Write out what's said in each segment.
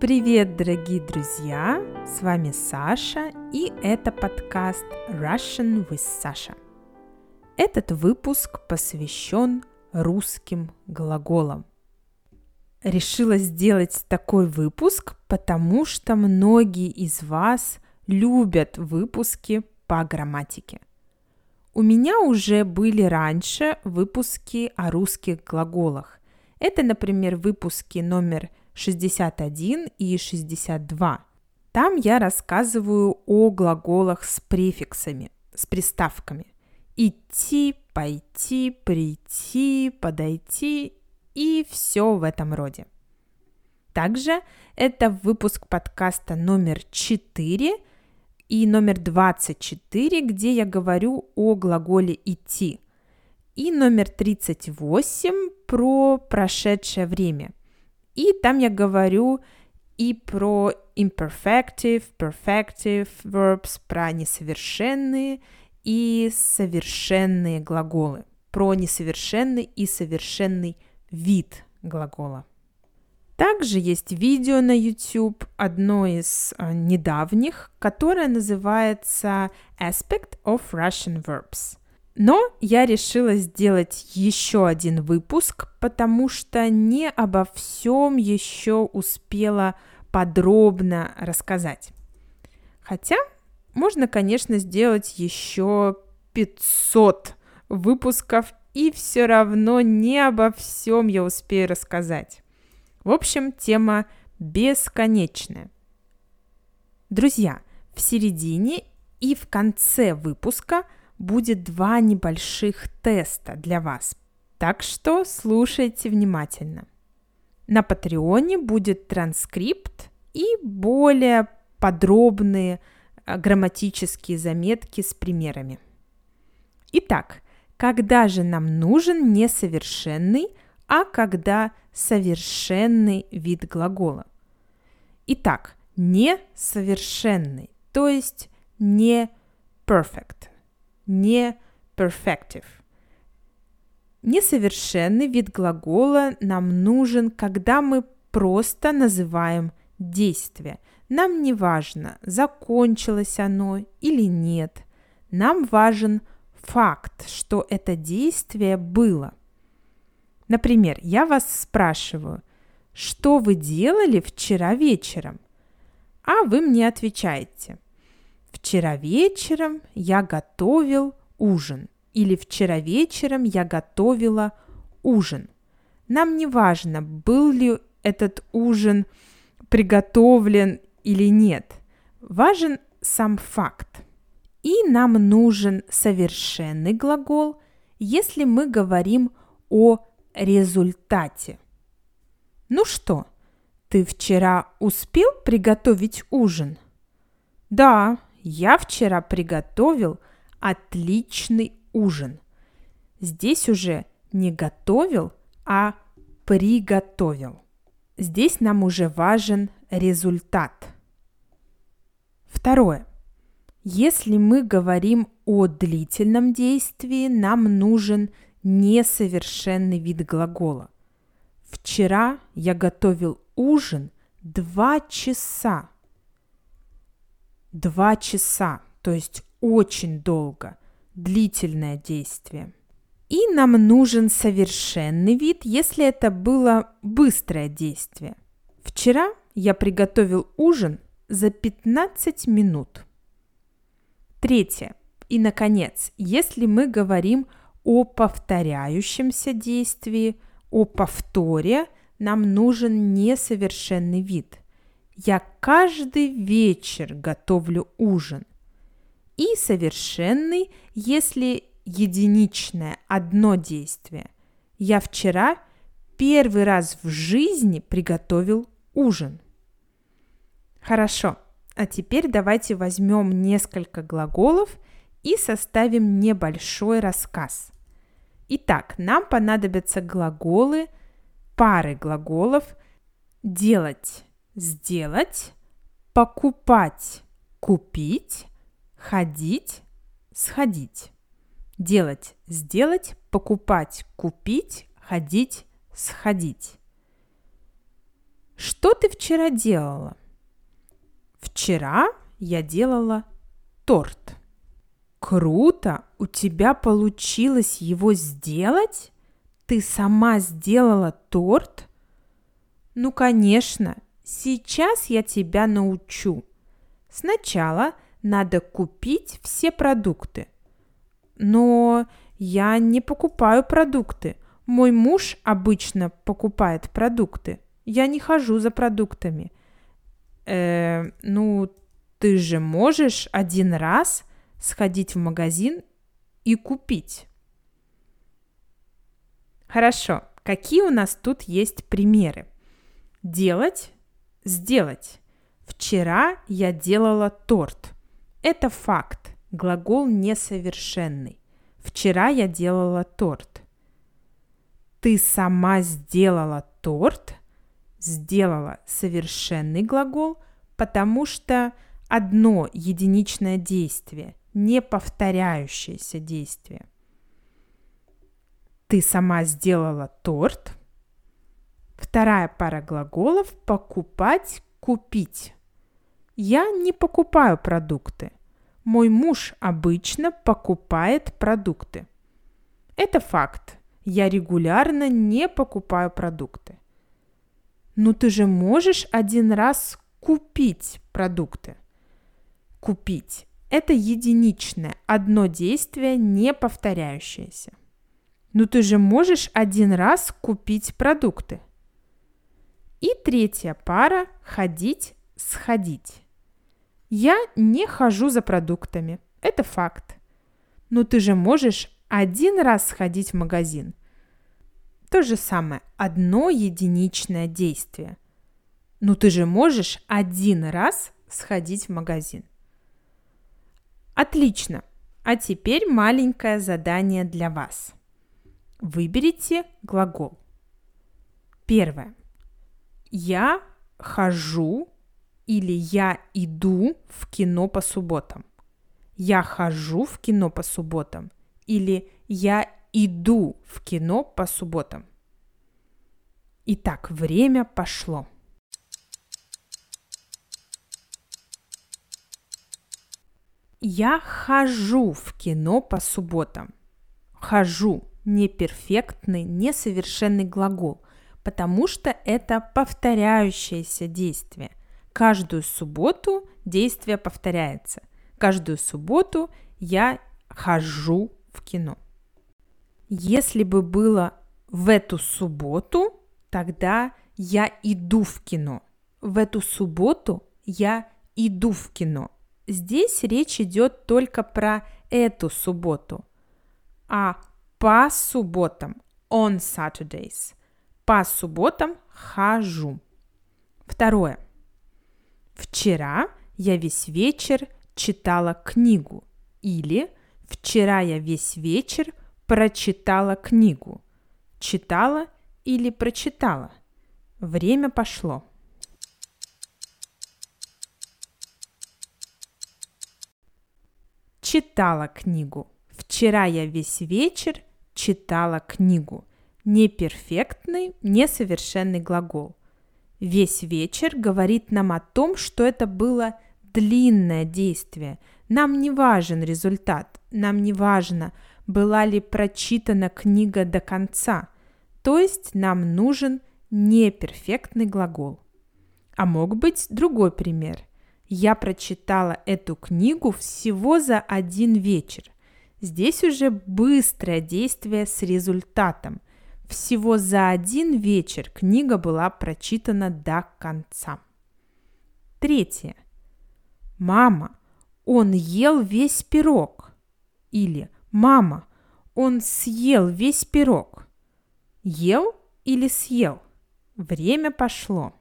Привет, дорогие друзья! С вами Саша, и это подкаст Russian with Sasha. Этот выпуск посвящен русским глаголам. Решила сделать такой выпуск, потому что многие из вас любят выпуски по грамматике. У меня уже были раньше выпуски о русских глаголах. Это, например, выпуски номер 61 и 62. Там я рассказываю о глаголах с префиксами, с приставками. Идти, пойти, прийти, подойти и все в этом роде. Также это выпуск подкаста номер 4 и номер 24, где я говорю о глаголе идти. И номер 38 про прошедшее время – и там я говорю и про imperfective, perfective verbs, про несовершенные и совершенные глаголы, про несовершенный и совершенный вид глагола. Также есть видео на YouTube, одно из а, недавних, которое называется Aspect of Russian Verbs. Но я решила сделать еще один выпуск, потому что не обо всем еще успела подробно рассказать. Хотя можно, конечно, сделать еще 500 выпусков, и все равно не обо всем я успею рассказать. В общем, тема бесконечная. Друзья, в середине и в конце выпуска – будет два небольших теста для вас. Так что слушайте внимательно. На Патреоне будет транскрипт и более подробные э, грамматические заметки с примерами. Итак, когда же нам нужен несовершенный, а когда совершенный вид глагола? Итак, несовершенный, то есть не perfect не perfective. Несовершенный вид глагола нам нужен, когда мы просто называем действие. Нам не важно, закончилось оно или нет. Нам важен факт, что это действие было. Например, я вас спрашиваю, что вы делали вчера вечером? А вы мне отвечаете – Вчера вечером я готовил ужин. Или вчера вечером я готовила ужин. Нам не важно, был ли этот ужин приготовлен или нет. Важен сам факт. И нам нужен совершенный глагол, если мы говорим о результате. Ну что, ты вчера успел приготовить ужин? Да, я вчера приготовил отличный ужин. Здесь уже не готовил, а приготовил. Здесь нам уже важен результат. Второе. Если мы говорим о длительном действии, нам нужен несовершенный вид глагола. Вчера я готовил ужин два часа. Два часа, то есть очень долго, длительное действие. И нам нужен совершенный вид, если это было быстрое действие. Вчера я приготовил ужин за 15 минут. Третье. И, наконец, если мы говорим о повторяющемся действии, о повторе, нам нужен несовершенный вид. Я каждый вечер готовлю ужин. И совершенный, если единичное одно действие. Я вчера первый раз в жизни приготовил ужин. Хорошо, а теперь давайте возьмем несколько глаголов и составим небольшой рассказ. Итак, нам понадобятся глаголы, пары глаголов делать сделать, покупать, купить, ходить, сходить. Делать, сделать, покупать, купить, ходить, сходить. Что ты вчера делала? Вчера я делала торт. Круто! У тебя получилось его сделать? Ты сама сделала торт? Ну, конечно, сейчас я тебя научу. Сначала надо купить все продукты. Но я не покупаю продукты. Мой муж обычно покупает продукты. Я не хожу за продуктами. Э, ну, ты же можешь один раз сходить в магазин и купить. Хорошо, какие у нас тут есть примеры? Делать, сделать. Вчера я делала торт. Это факт, глагол несовершенный. Вчера я делала торт. Ты сама сделала торт? Сделала совершенный глагол, потому что одно единичное действие, не повторяющееся действие. Ты сама сделала торт. Вторая пара глаголов – покупать, купить. Я не покупаю продукты. Мой муж обычно покупает продукты. Это факт. Я регулярно не покупаю продукты. Но ты же можешь один раз купить продукты. Купить – это единичное, одно действие, не повторяющееся. Но ты же можешь один раз купить продукты. И третья пара – ходить, сходить. Я не хожу за продуктами. Это факт. Но ты же можешь один раз сходить в магазин. То же самое, одно единичное действие. Но ты же можешь один раз сходить в магазин. Отлично. А теперь маленькое задание для вас. Выберите глагол. Первое. Я хожу или я иду в кино по субботам. Я хожу в кино по субботам или я иду в кино по субботам. Итак, время пошло. Я хожу в кино по субботам. Хожу неперфектный, несовершенный глагол, потому что это повторяющееся действие. Каждую субботу действие повторяется. Каждую субботу я хожу в кино. Если бы было в эту субботу, тогда я иду в кино. В эту субботу я иду в кино. Здесь речь идет только про эту субботу. А по субботам, on Saturdays. По субботам хожу. Второе. Вчера я весь вечер читала книгу. Или вчера я весь вечер прочитала книгу. Читала или прочитала. Время пошло. Читала книгу. Вчера я весь вечер читала книгу. Неперфектный, несовершенный глагол. Весь вечер говорит нам о том, что это было длинное действие. Нам не важен результат, нам не важно, была ли прочитана книга до конца. То есть нам нужен неперфектный глагол. А мог быть другой пример. Я прочитала эту книгу всего за один вечер – Здесь уже быстрое действие с результатом. Всего за один вечер книга была прочитана до конца. Третье. Мама, он ел весь пирог. Или мама, он съел весь пирог. Ел или съел? Время пошло.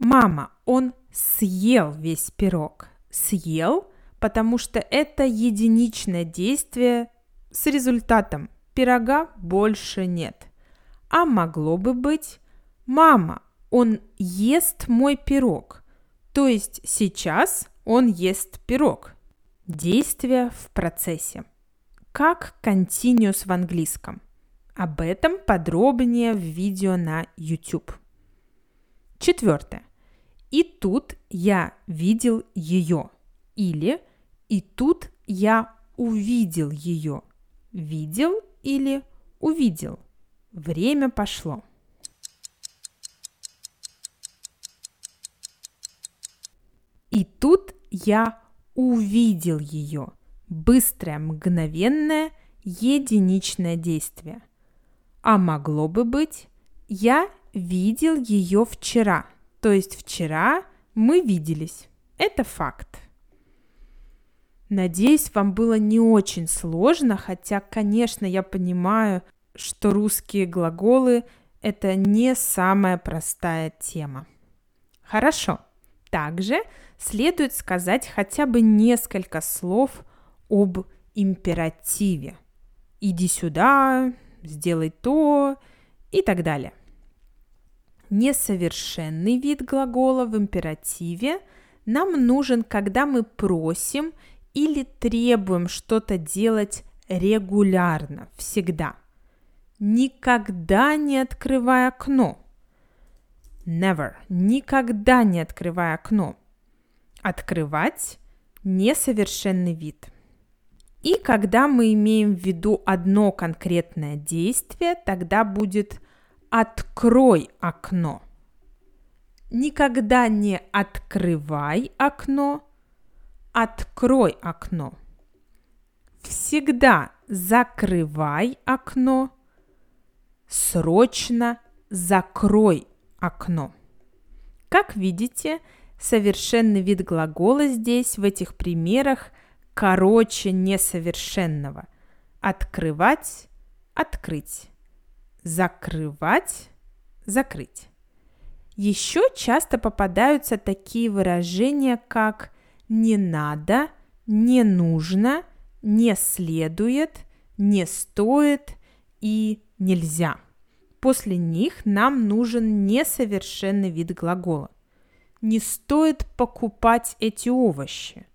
Мама, он съел весь пирог. Съел, потому что это единичное действие с результатом. Пирога больше нет. А могло бы быть «Мама, он ест мой пирог». То есть сейчас он ест пирог. Действие в процессе. Как continuous в английском. Об этом подробнее в видео на YouTube. Четвертое. И тут я видел ее. Или и тут я увидел ее. Видел или увидел. Время пошло. И тут я увидел ее. Быстрое, мгновенное, единичное действие. А могло бы быть «я видел ее вчера», то есть вчера мы виделись. Это факт. Надеюсь, вам было не очень сложно, хотя, конечно, я понимаю, что русские глаголы – это не самая простая тема. Хорошо. Также следует сказать хотя бы несколько слов об императиве. Иди сюда, сделай то и так далее. Несовершенный вид глагола в императиве нам нужен, когда мы просим или требуем что-то делать регулярно, всегда. Никогда не открывай окно. Never. Никогда не открывай окно. Открывать – несовершенный вид. И когда мы имеем в виду одно конкретное действие, тогда будет «открой окно». Никогда не открывай окно, открой окно. Всегда закрывай окно, срочно закрой окно. Как видите, совершенный вид глагола здесь в этих примерах короче несовершенного. Открывать, открыть. Закрывать, закрыть. Еще часто попадаются такие выражения, как не надо, не нужно, не следует, не стоит и нельзя. После них нам нужен несовершенный вид глагола. Не стоит покупать эти овощи.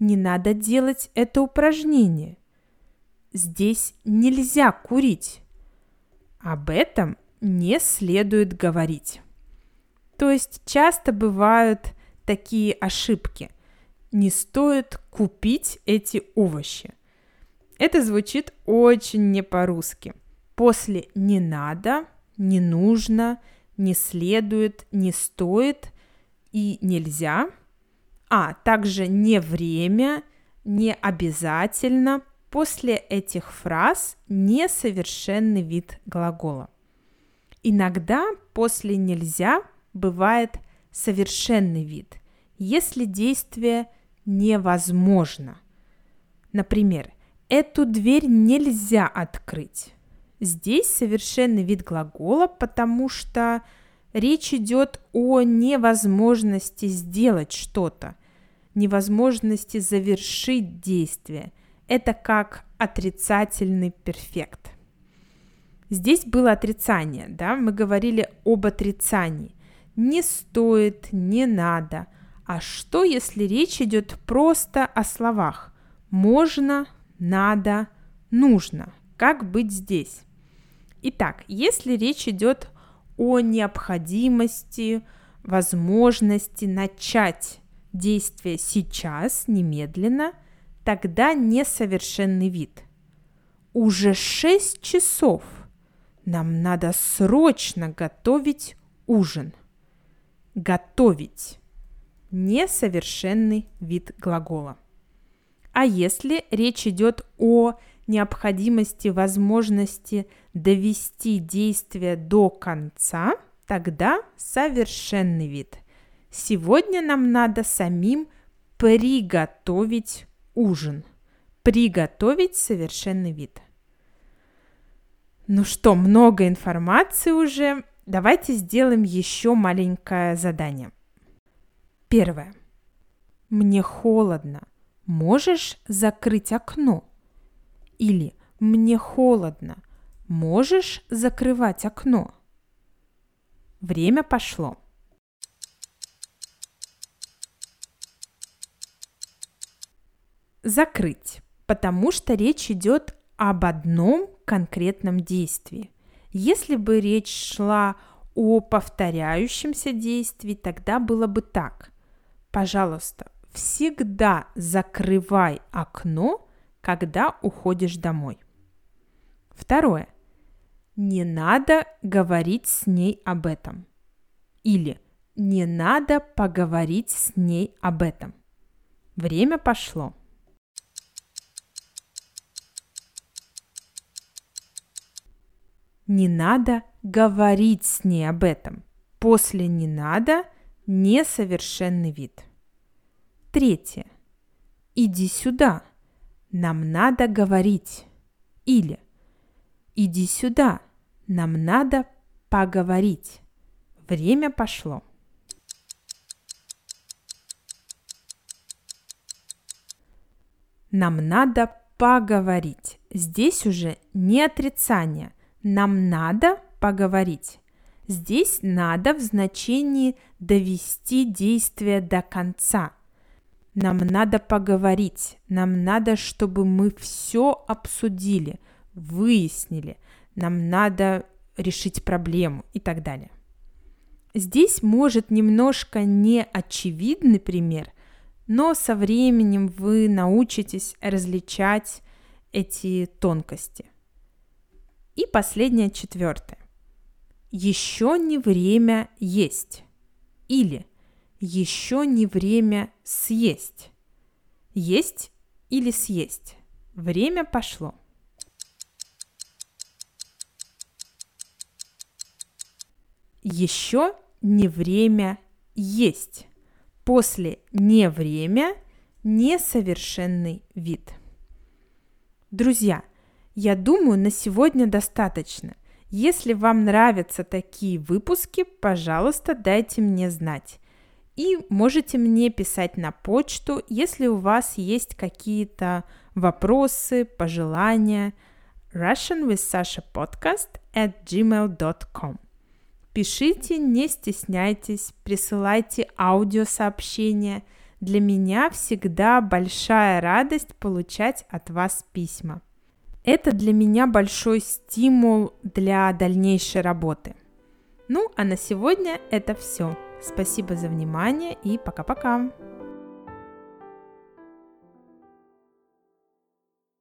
Не надо делать это упражнение. Здесь нельзя курить. Об этом не следует говорить. То есть часто бывают такие ошибки – не стоит купить эти овощи. Это звучит очень не по-русски. После не надо, не нужно, не следует, не стоит и нельзя, а также не время, не обязательно. После этих фраз несовершенный вид глагола. Иногда после нельзя бывает совершенный вид, если действие – невозможно. Например, эту дверь нельзя открыть. Здесь совершенный вид глагола, потому что речь идет о невозможности сделать что-то, невозможности завершить действие. Это как отрицательный перфект. Здесь было отрицание, да, мы говорили об отрицании. Не стоит, не надо – а что, если речь идет просто о словах? Можно, надо, нужно. Как быть здесь? Итак, если речь идет о необходимости, возможности начать действие сейчас, немедленно, тогда несовершенный вид. Уже 6 часов. Нам надо срочно готовить ужин. Готовить несовершенный вид глагола. А если речь идет о необходимости, возможности довести действие до конца, тогда совершенный вид. Сегодня нам надо самим приготовить ужин. Приготовить совершенный вид. Ну что, много информации уже. Давайте сделаем еще маленькое задание – Первое. Мне холодно. Можешь закрыть окно? Или мне холодно. Можешь закрывать окно? Время пошло. Закрыть, потому что речь идет об одном конкретном действии. Если бы речь шла о повторяющемся действии, тогда было бы так. Пожалуйста, всегда закрывай окно, когда уходишь домой. Второе. Не надо говорить с ней об этом. Или не надо поговорить с ней об этом. Время пошло. Не надо говорить с ней об этом. После не надо несовершенный вид. Третье. Иди сюда. Нам надо говорить. Или иди сюда. Нам надо поговорить. Время пошло. Нам надо поговорить. Здесь уже не отрицание. Нам надо поговорить. Здесь надо в значении довести действие до конца. Нам надо поговорить. Нам надо, чтобы мы все обсудили, выяснили. Нам надо решить проблему и так далее. Здесь может немножко не очевидный пример, но со временем вы научитесь различать эти тонкости. И последнее, четвертое. Еще не время есть. Или еще не время съесть. Есть или съесть. Время пошло. Еще не время есть. После не время несовершенный вид. Друзья, я думаю, на сегодня достаточно. Если вам нравятся такие выпуски, пожалуйста, дайте мне знать. И можете мне писать на почту, если у вас есть какие-то вопросы, пожелания. Russian with Sasha podcast at gmail.com. Пишите, не стесняйтесь, присылайте аудиосообщения. Для меня всегда большая радость получать от вас письма. Это для меня большой стимул для дальнейшей работы. Ну, а на сегодня это все. Спасибо за внимание и пока-пока.